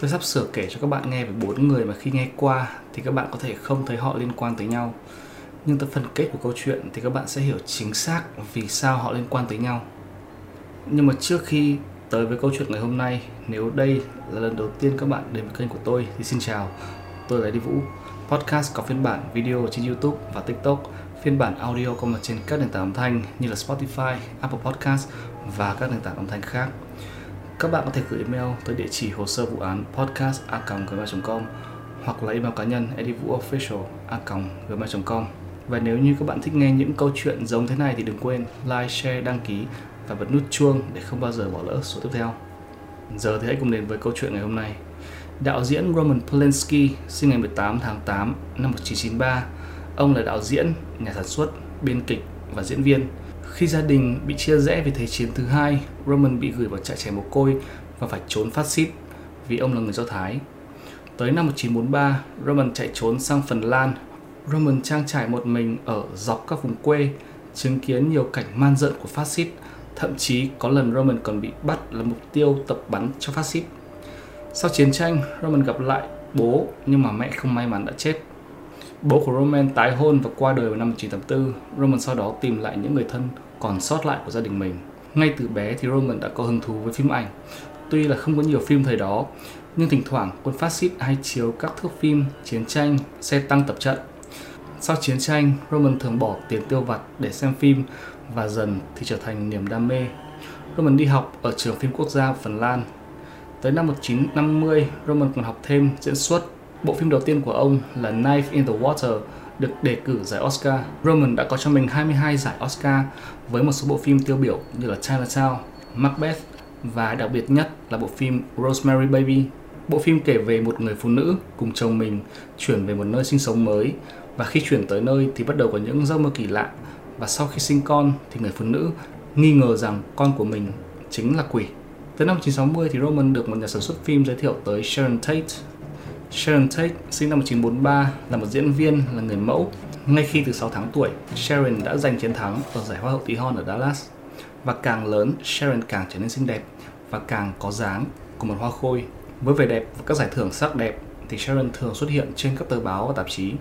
Tôi sắp sửa kể cho các bạn nghe về bốn người mà khi nghe qua thì các bạn có thể không thấy họ liên quan tới nhau. Nhưng tới phần kết của câu chuyện thì các bạn sẽ hiểu chính xác vì sao họ liên quan tới nhau. Nhưng mà trước khi tới với câu chuyện ngày hôm nay, nếu đây là lần đầu tiên các bạn đến với kênh của tôi thì xin chào. Tôi là Đi Vũ. Podcast có phiên bản video trên YouTube và TikTok, phiên bản audio có mặt trên các nền tảng âm thanh như là Spotify, Apple Podcast và các nền tảng âm thanh khác. Các bạn có thể gửi email tới địa chỉ hồ sơ vụ án podcast a com hoặc là email cá nhân edivuofficial@gmail.com. Và nếu như các bạn thích nghe những câu chuyện giống thế này thì đừng quên like, share, đăng ký và bật nút chuông để không bao giờ bỏ lỡ số tiếp theo. Giờ thì hãy cùng đến với câu chuyện ngày hôm nay. Đạo diễn Roman Polanski sinh ngày 18 tháng 8 năm 1993. Ông là đạo diễn, nhà sản xuất, biên kịch và diễn viên khi gia đình bị chia rẽ vì Thế chiến thứ hai, Roman bị gửi vào trại trẻ mồ côi và phải trốn phát xít vì ông là người Do Thái. Tới năm 1943, Roman chạy trốn sang Phần Lan. Roman trang trải một mình ở dọc các vùng quê, chứng kiến nhiều cảnh man dợn của phát xít. Thậm chí có lần Roman còn bị bắt là mục tiêu tập bắn cho phát xít. Sau chiến tranh, Roman gặp lại bố nhưng mà mẹ không may mắn đã chết. Bố của Roman tái hôn và qua đời vào năm 1984. Roman sau đó tìm lại những người thân còn sót lại của gia đình mình. Ngay từ bé thì Roman đã có hứng thú với phim ảnh. Tuy là không có nhiều phim thời đó, nhưng thỉnh thoảng quân phát xít hay chiếu các thước phim, chiến tranh, xe tăng tập trận. Sau chiến tranh, Roman thường bỏ tiền tiêu vặt để xem phim và dần thì trở thành niềm đam mê. Roman đi học ở trường phim quốc gia Phần Lan. Tới năm 1950, Roman còn học thêm diễn xuất. Bộ phim đầu tiên của ông là Knife in the Water được đề cử giải Oscar. Roman đã có cho mình 22 giải Oscar với một số bộ phim tiêu biểu như là Chinatown, Macbeth và đặc biệt nhất là bộ phim Rosemary Baby. Bộ phim kể về một người phụ nữ cùng chồng mình chuyển về một nơi sinh sống mới và khi chuyển tới nơi thì bắt đầu có những giấc mơ kỳ lạ và sau khi sinh con thì người phụ nữ nghi ngờ rằng con của mình chính là quỷ. Tới năm 1960 thì Roman được một nhà sản xuất phim giới thiệu tới Sharon Tate Sharon Tate sinh năm 1943 là một diễn viên, là người mẫu. Ngay khi từ 6 tháng tuổi, Sharon đã giành chiến thắng ở giải Hoa hậu tí hon ở Dallas. Và càng lớn, Sharon càng trở nên xinh đẹp và càng có dáng của một hoa khôi. Với vẻ đẹp và các giải thưởng sắc đẹp thì Sharon thường xuất hiện trên các tờ báo và tạp chí.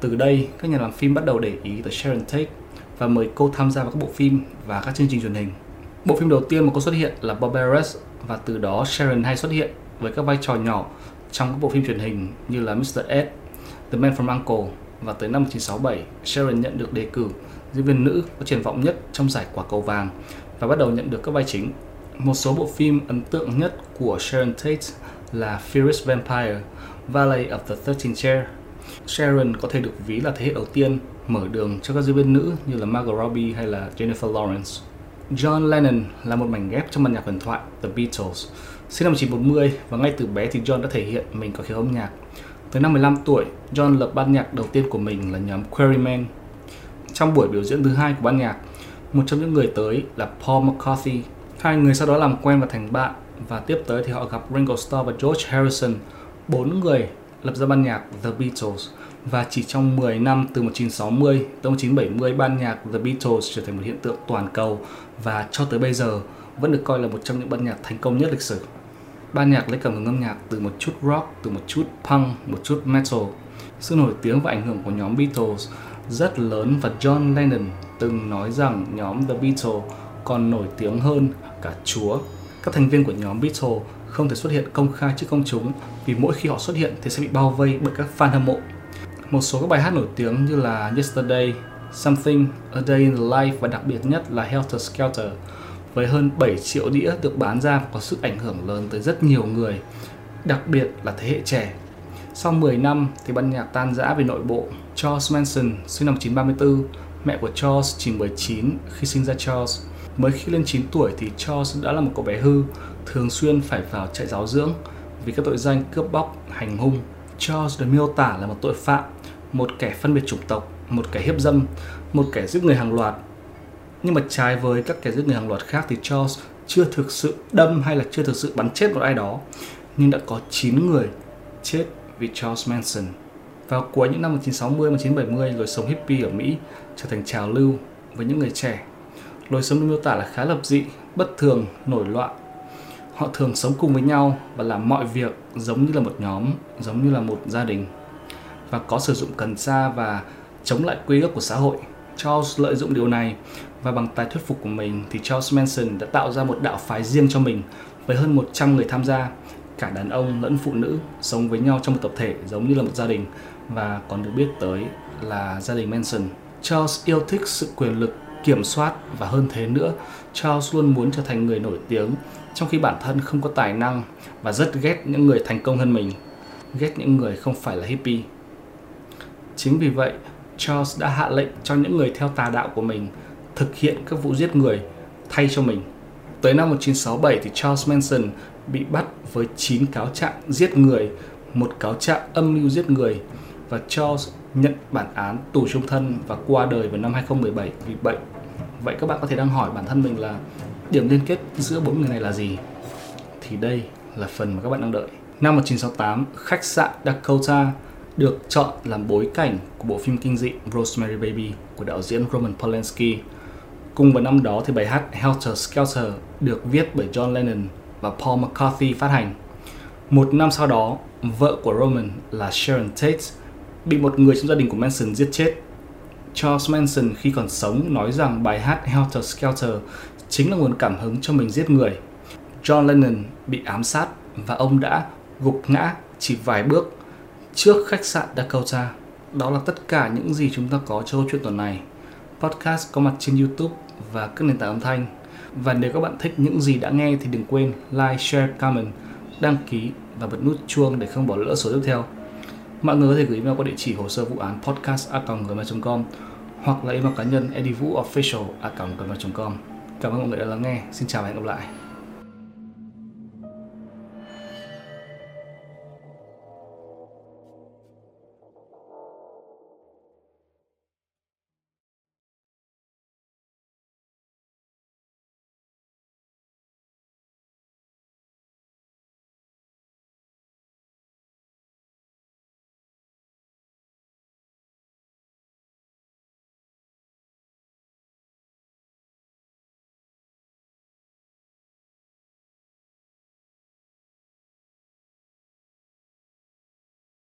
Từ đây, các nhà làm phim bắt đầu để ý tới Sharon Tate và mời cô tham gia vào các bộ phim và các chương trình truyền hình. Bộ phim đầu tiên mà cô xuất hiện là Barbarous và từ đó Sharon hay xuất hiện với các vai trò nhỏ trong các bộ phim truyền hình như là Mr. Ed, The Man from Uncle và tới năm 1967, Sharon nhận được đề cử diễn viên nữ có triển vọng nhất trong giải quả cầu vàng và bắt đầu nhận được các vai chính. Một số bộ phim ấn tượng nhất của Sharon Tate là Furious Vampire, Valley of the Thirteen Chair. Sharon có thể được ví là thế hệ đầu tiên mở đường cho các diễn viên nữ như là Margot Robbie hay là Jennifer Lawrence. John Lennon là một mảnh ghép trong ban nhạc huyền thoại The Beatles Sinh năm 1940 và ngay từ bé thì John đã thể hiện mình có khiếu âm nhạc. Tới năm 15 tuổi, John lập ban nhạc đầu tiên của mình là nhóm Quarrymen. Trong buổi biểu diễn thứ hai của ban nhạc, một trong những người tới là Paul McCarthy. Hai người sau đó làm quen và thành bạn và tiếp tới thì họ gặp Ringo Starr và George Harrison. Bốn người lập ra ban nhạc The Beatles và chỉ trong 10 năm từ 1960 tới 1970 ban nhạc The Beatles trở thành một hiện tượng toàn cầu và cho tới bây giờ vẫn được coi là một trong những ban nhạc thành công nhất lịch sử. Ban nhạc lấy cảm hứng âm nhạc từ một chút rock, từ một chút punk, một chút metal. Sự nổi tiếng và ảnh hưởng của nhóm Beatles rất lớn và John Lennon từng nói rằng nhóm The Beatles còn nổi tiếng hơn cả Chúa. Các thành viên của nhóm Beatles không thể xuất hiện công khai trước công chúng vì mỗi khi họ xuất hiện thì sẽ bị bao vây bởi các fan hâm mộ. Một số các bài hát nổi tiếng như là Yesterday, Something, A Day in the Life và đặc biệt nhất là Helter Skelter với hơn 7 triệu đĩa được bán ra và có sức ảnh hưởng lớn tới rất nhiều người, đặc biệt là thế hệ trẻ. Sau 10 năm thì ban nhạc tan rã về nội bộ. Charles Manson sinh năm 1934, mẹ của Charles chỉ 19 khi sinh ra Charles. Mới khi lên 9 tuổi thì Charles đã là một cậu bé hư, thường xuyên phải vào trại giáo dưỡng vì các tội danh cướp bóc, hành hung. Charles được miêu tả là một tội phạm, một kẻ phân biệt chủng tộc, một kẻ hiếp dâm, một kẻ giết người hàng loạt nhưng mà trái với các kẻ giết người hàng loạt khác thì Charles chưa thực sự đâm hay là chưa thực sự bắn chết một ai đó nhưng đã có 9 người chết vì Charles Manson. Vào cuối những năm 1960 1970, lối sống hippie ở Mỹ trở thành trào lưu với những người trẻ. Lối sống được miêu tả là khá lập dị, bất thường, nổi loạn. Họ thường sống cùng với nhau và làm mọi việc giống như là một nhóm, giống như là một gia đình và có sử dụng cần sa và chống lại quy ước của xã hội. Charles lợi dụng điều này và bằng tài thuyết phục của mình thì Charles Manson đã tạo ra một đạo phái riêng cho mình với hơn 100 người tham gia, cả đàn ông lẫn phụ nữ sống với nhau trong một tập thể giống như là một gia đình và còn được biết tới là gia đình Manson. Charles yêu thích sự quyền lực, kiểm soát và hơn thế nữa, Charles luôn muốn trở thành người nổi tiếng trong khi bản thân không có tài năng và rất ghét những người thành công hơn mình, ghét những người không phải là hippie. Chính vì vậy, Charles đã hạ lệnh cho những người theo tà đạo của mình thực hiện các vụ giết người thay cho mình. Tới năm 1967 thì Charles Manson bị bắt với 9 cáo trạng giết người, một cáo trạng âm mưu giết người và Charles nhận bản án tù trung thân và qua đời vào năm 2017 vì bệnh. Vậy các bạn có thể đang hỏi bản thân mình là điểm liên kết giữa bốn người này là gì? Thì đây là phần mà các bạn đang đợi. Năm 1968, khách sạn Dakota được chọn làm bối cảnh của bộ phim kinh dị Rosemary Baby của đạo diễn Roman Polanski. Cùng vào năm đó thì bài hát Helter Skelter được viết bởi John Lennon và Paul McCartney phát hành. Một năm sau đó, vợ của Roman là Sharon Tate bị một người trong gia đình của Manson giết chết. Charles Manson khi còn sống nói rằng bài hát Helter Skelter chính là nguồn cảm hứng cho mình giết người. John Lennon bị ám sát và ông đã gục ngã chỉ vài bước trước khách sạn Dakota. Đó là tất cả những gì chúng ta có cho câu chuyện tuần này. Podcast có mặt trên YouTube và các nền tảng âm thanh. Và nếu các bạn thích những gì đã nghe thì đừng quên like, share, comment, đăng ký và bật nút chuông để không bỏ lỡ số tiếp theo. Mọi người có thể gửi email qua địa chỉ hồ sơ vụ án podcast@gmail.com hoặc là email cá nhân edivuofficial@gmail.com. Cảm ơn mọi người đã lắng nghe. Xin chào và hẹn gặp lại.